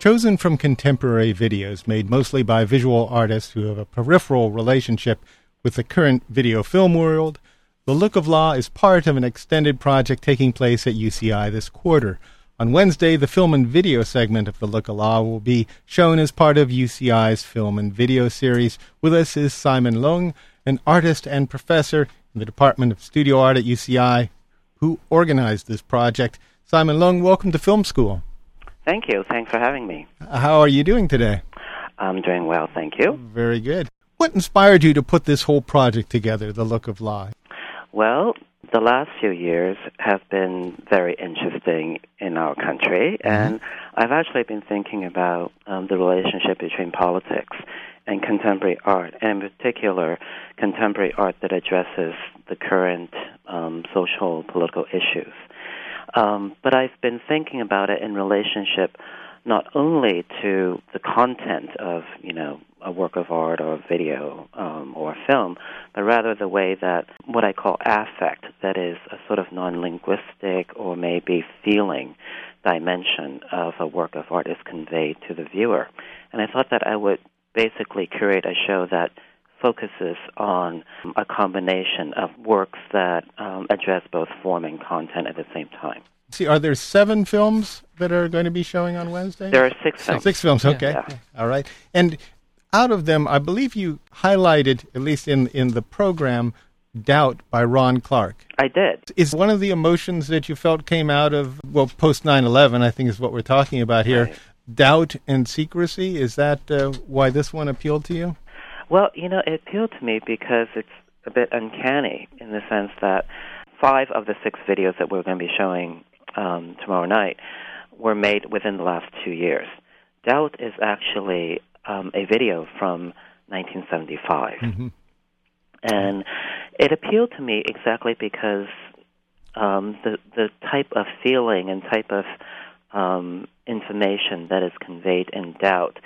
Chosen from contemporary videos made mostly by visual artists who have a peripheral relationship with the current video film world, The Look of Law is part of an extended project taking place at UCI this quarter. On Wednesday, the film and video segment of The Look of Law will be shown as part of UCI's film and video series. With us is Simon Leung, an artist and professor in the Department of Studio Art at UCI, who organized this project. Simon Leung, welcome to Film School. Thank you. Thanks for having me. How are you doing today? I'm doing well, thank you. Very good. What inspired you to put this whole project together, The Look of Law? Well, the last few years have been very interesting in our country, mm-hmm. and I've actually been thinking about um, the relationship between politics and contemporary art, and in particular, contemporary art that addresses the current um, social political issues. Um, but I've been thinking about it in relationship not only to the content of, you know, a work of art or a video um, or a film, but rather the way that what I call affect, that is a sort of non linguistic or maybe feeling dimension of a work of art is conveyed to the viewer. And I thought that I would basically curate a show that focuses on a combination of works that um, address both form and content at the same time. See, are there seven films that are going to be showing on Wednesday? There are six films. Six films, okay. Yeah. All right. And out of them, I believe you highlighted, at least in, in the program, Doubt by Ron Clark. I did. Is one of the emotions that you felt came out of, well, post 9 11, I think is what we're talking about here, right. doubt and secrecy? Is that uh, why this one appealed to you? Well, you know, it appealed to me because it's a bit uncanny in the sense that five of the six videos that we're going to be showing um, tomorrow night were made within the last two years. Doubt is actually um, a video from 1975. Mm-hmm. And it appealed to me exactly because um, the the type of feeling and type of um, information that is conveyed in doubt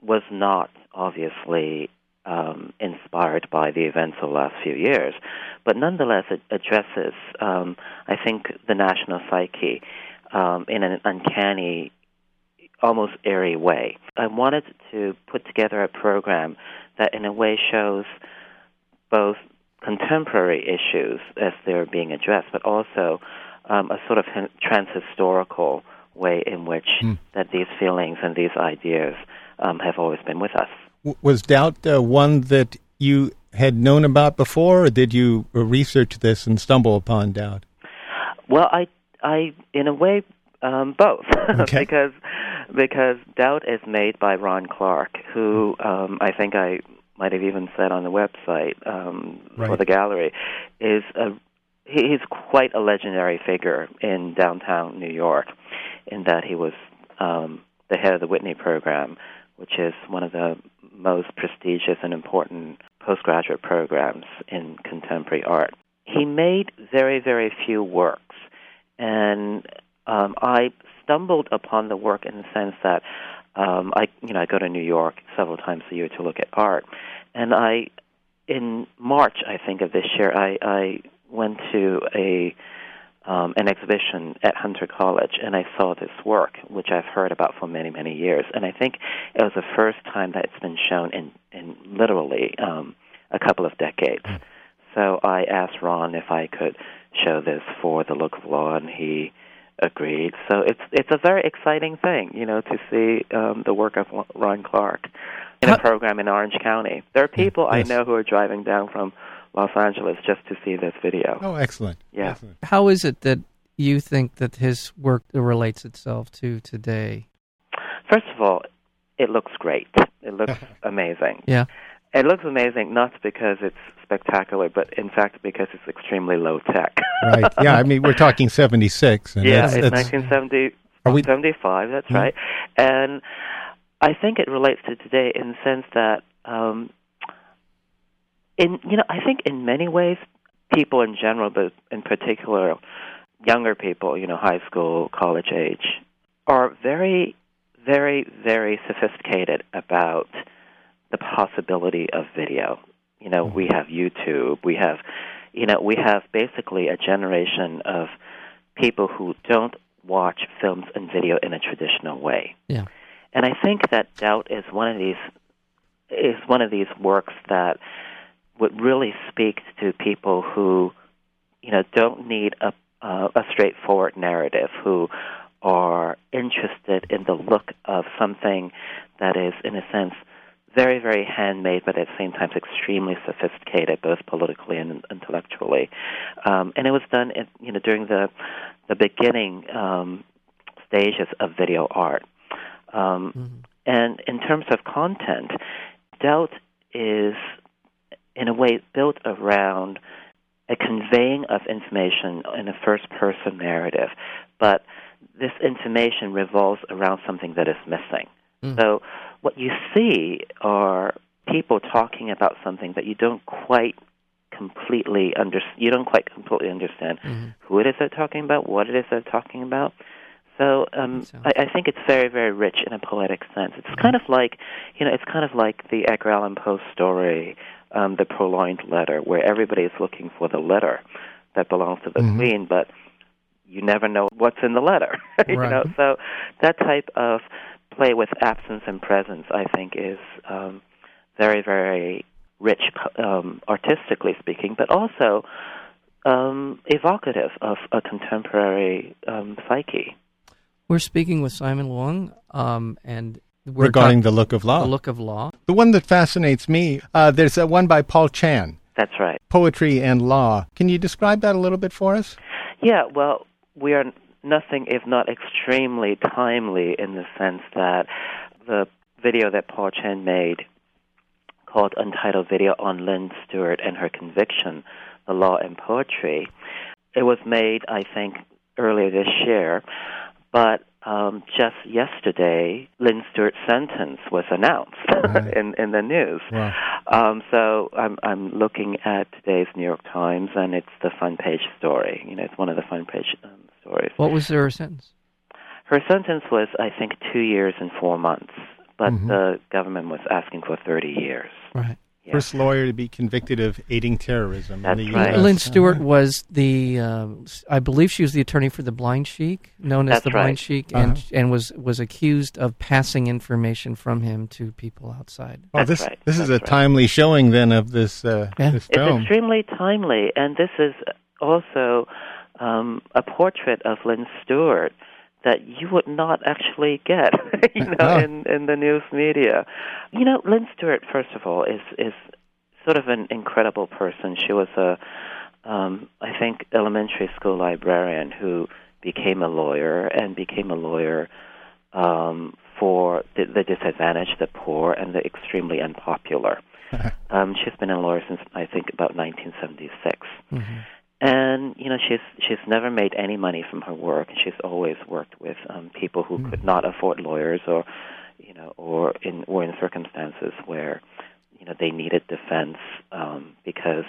was not obviously um, inspired by the events of the last few years, but nonetheless it addresses, um, I think, the national psyche um, in an uncanny, almost airy way. I wanted to put together a program that, in a way, shows both contemporary issues as they're being addressed, but also um, a sort of transhistorical way in which mm. that these feelings and these ideas um, have always been with us was doubt uh, one that you had known about before, or did you research this and stumble upon doubt? Well, I, I, in a way, um, both, okay. because because doubt is made by Ron Clark, who um, I think I might have even said on the website um, right. for the gallery is a he's quite a legendary figure in downtown New York, in that he was um, the head of the Whitney program, which is one of the most prestigious and important postgraduate programs in contemporary art. He made very, very few works, and um, I stumbled upon the work in the sense that um, I, you know, I go to New York several times a year to look at art, and I, in March, I think of this year, I, I went to a um, an exhibition at Hunter College, and I saw this work, which I've heard about for many, many years. And I think it was the first time that it's been shown in, in literally um, a couple of decades. Mm. So I asked Ron if I could show this for the Look of Law, and he agreed. So it's it's a very exciting thing, you know, to see um, the work of Ron Clark in a program in Orange County. There are people yes. I know who are driving down from Los Angeles just to see this video. Oh, excellent. Yeah. Excellent. How is it that you think that his work relates itself to today? First of all, it looks great. It looks amazing. Yeah. It looks amazing not because it's spectacular, but in fact because it's extremely low tech. right. Yeah. I mean, we're talking 76. and yeah, that's, it's that's, 1970. Are we, 75, that's mm-hmm. right. And I think it relates to today in the sense that, um, in you know, I think in many ways, people in general, but in particular, younger people, you know, high school, college age, are very, very, very sophisticated about the possibility of video. You know, we have YouTube, we have, you know, we have basically a generation of people who don't watch films and video in a traditional way. Yeah. And I think that Doubt is one of these is one of these works that would really speak to people who, you know, don't need a uh, a straightforward narrative, who are interested in the look of something that is, in a sense, very, very handmade, but at the same time extremely sophisticated, both politically and intellectually. Um, and it was done, in, you know, during the the beginning um, stages of video art. Um, mm-hmm. And in terms of content, Doubt is, in a way, built around a conveying of information in a first person narrative, but this information revolves around something that is missing. Mm. So, what you see are people talking about something that you don't quite completely under you don't quite completely understand mm-hmm. who it is they're talking about, what it is they're talking about. So um, I, I think it's very, very rich in a poetic sense. It's kind of like, you know, it's kind of like the Edgar Allan Poe story, um, the Purloined Letter, where everybody is looking for the letter that belongs to the mm-hmm. queen, but you never know what's in the letter. you right. know, so that type of play with absence and presence, I think, is um, very, very rich, um, artistically speaking, but also um, evocative of a contemporary um, psyche. We're speaking with Simon Leung, um, and regarding the look of law. The look of law. The one that fascinates me. Uh, there's a one by Paul Chan. That's right. Poetry and law. Can you describe that a little bit for us? Yeah. Well, we are nothing if not extremely timely in the sense that the video that Paul Chan made called Untitled Video on Lynne Stewart and Her Conviction, The Law and Poetry. It was made, I think, earlier this year. But um, just yesterday, Lynne Stewart's sentence was announced right. in in the news. Wow. Um, so I'm I'm looking at today's New York Times, and it's the front page story. You know, it's one of the front page um, stories. What was her sentence? Her sentence was, I think, two years and four months, but mm-hmm. the government was asking for thirty years. Right. Yeah. First lawyer to be convicted of aiding terrorism That's in the right. U.S. Lynne Stewart was the, uh, I believe she was the attorney for the Blind Sheik, known as the right. Blind Sheik, uh-huh. and and was was accused of passing information from him to people outside. Well, That's this right. this is a right. timely showing then of this uh, Yeah. this It's extremely timely, and this is also um, a portrait of Lynne Stewart that you would not actually get, you know, Oh. in in the news media. You know, Lynne Stewart, first of all, is is sort of an incredible person. She was a, um, I think, elementary school librarian who became a lawyer and became a lawyer um, for the, the disadvantaged, the poor, and the extremely unpopular. um, she's been a lawyer since I think about 1976, Mm-hmm. And you know she's she's never made any money from her work. She's always worked with um, people who could not afford lawyers, or you know, or in or in circumstances where you know they needed defense um, because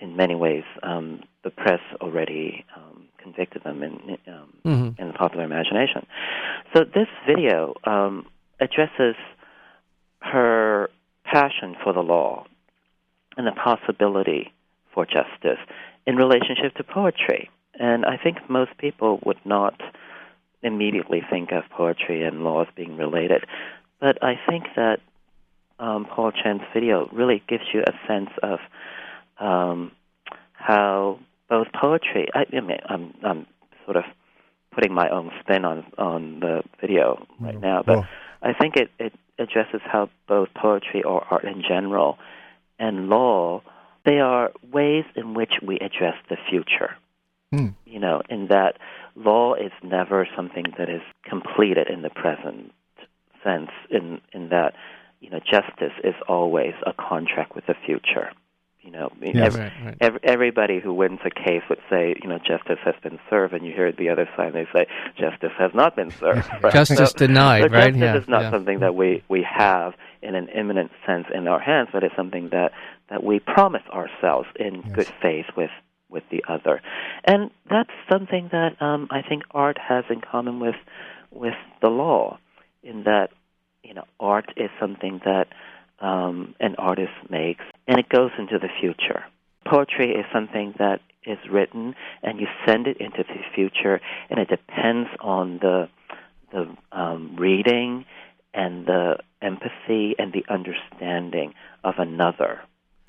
in many ways um, the press already um, convicted them in um, Mhm. in the popular imagination. So this video um, addresses her passion for the law and the possibility for justice in relationship to poetry. And I think most people would not immediately think of poetry and law as being related. But I think that um, Paul Chan's video really gives you a sense of um, how both poetry. I, I mean, I'm, I'm sort of putting my own spin on on the video right now, but Well, I think it, it addresses how both poetry or art in general and law they are ways in which we address the future. Hmm. You know, in that law is never something that is completed in the present sense. In in that, you know, justice is always a contract with the future. You know, I Yes. every, Right, right. ev everybody who wins a case would say, you know, justice has been served, and you hear the other side, they say, justice has not been served. right? Justice So- denied, so right? Justice Yeah, is not yeah. something that we, we have in an imminent sense in our hands, but it's something that, that we promise ourselves in Yes. good faith with, with the other. And that's something that um, I think art has in common with, with the law, in that, you know, art is something that um, an artist makes, and it goes into the future. Poetry is something that is written, and you send it into the future, and it depends on the the um, reading and the empathy and the understanding of another.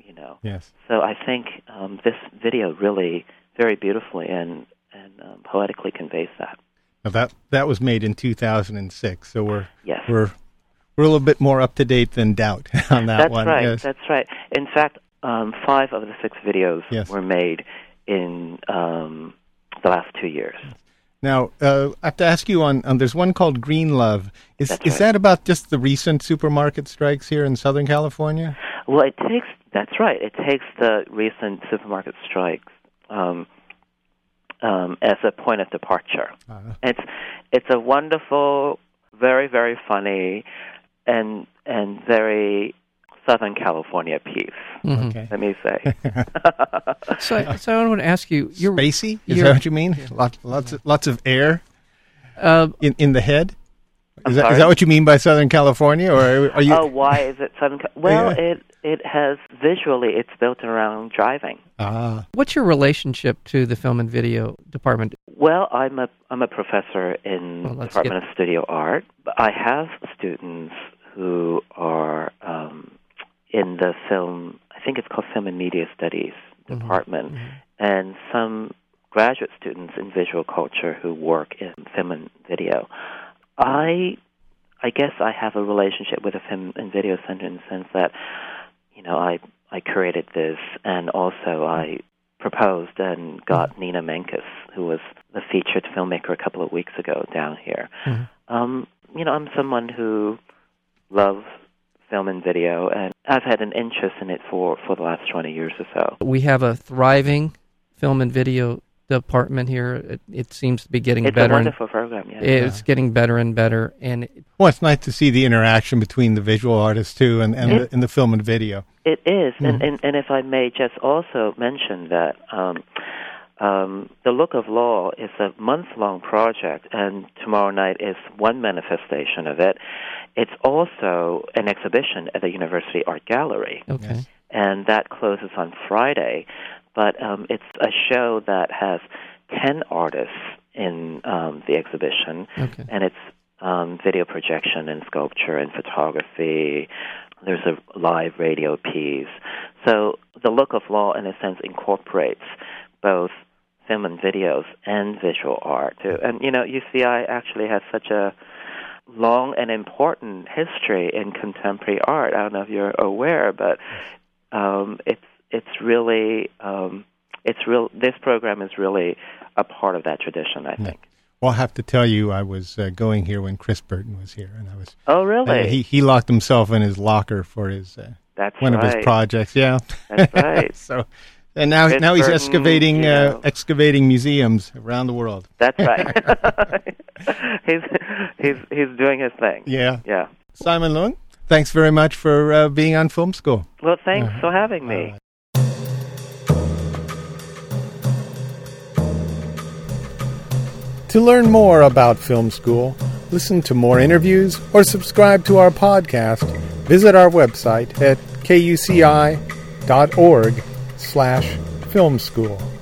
You know, Yes. so I think um, this video really very beautifully and and um, poetically conveys that. Now that that was made in 2006, so we're Yes. we're we're a little bit more up to date than Doubt on that That's one. That's right. Yes. That's right. In fact, um, five of the six videos Yes. were made in um, the last two years. Now, uh, I have to ask you on, on there's one called Green Love. Is That's is right. that about just the recent supermarket strikes here in Southern California? Well, it takes. That's right. It takes the recent supermarket strikes um, um, as a point of departure. Uh, It's it's a wonderful, very very funny, and and very Southern California piece. Mhm. okay. Let me say. So, I- so I want to ask you, you're, Spacey? Is you're- that what you mean? Lots, lots, of, lots of air uh, in, in the head. Is that, is that what you mean by Southern California, or are you? oh, why is it Southern? Cal- Well, Yeah. it it has visually. It's built around driving. Ah, what's your relationship to the film and video department? Well, I'm a I'm a professor in Well, let's Department of Studio Art. I have students who are um, in the film. I think it's called Film and Media Studies Mhm, department, mhm. and some graduate students in visual culture who work in film and video. I I guess I have a relationship with the film and video center in the sense that you know I I created this and also I proposed and got Nina Menkes, who was the featured filmmaker a couple of weeks ago down here. Mhm. Um, you know, I'm someone who loves film and video, and I've had an interest in it for for the last 20 years or so. We have a thriving film and video department here. It, it seems to be getting It's a better. and, wonderful program. Yeah. it's getting better and better. And well, it's nice to see the interaction between the visual artists too, and and, It- the, and the film and video. It is, and, Mhm. and and if I may just also mention that um, um, the Look of Law is a month-long project, and tomorrow night is one manifestation of it. It's also an exhibition at the University Art Gallery, okay, and that closes on Friday. But um, it's a show that has ten artists in um, the exhibition, okay. and it's um, video projection and sculpture and photography. There's a live radio piece. So the look of law, in a sense, incorporates both film and videos and visual art too. And you know, UCI actually has such a long and important history in contemporary art. I don't know if you're aware, but um, it's it's really um, it's real. This program is really a part of that tradition. I Yeah. think. Well, I have to tell you, I was uh, going here when Chris Burden was here, and I was Oh, really? uh, he he locked himself in his locker for his uh, That's one right. of his projects. Yeah, That's right. so. And now, now he's excavating, you uh, excavating museums around the world. That's right. he's he's he's doing his thing. Yeah, Yeah. Simon Leung, thanks very much for uh, being on Film School. Well, thanks Uh-huh. for having me. Uh, To learn more about Film School, listen to more interviews, or subscribe to our podcast, visit our website at kuci.org slash film school.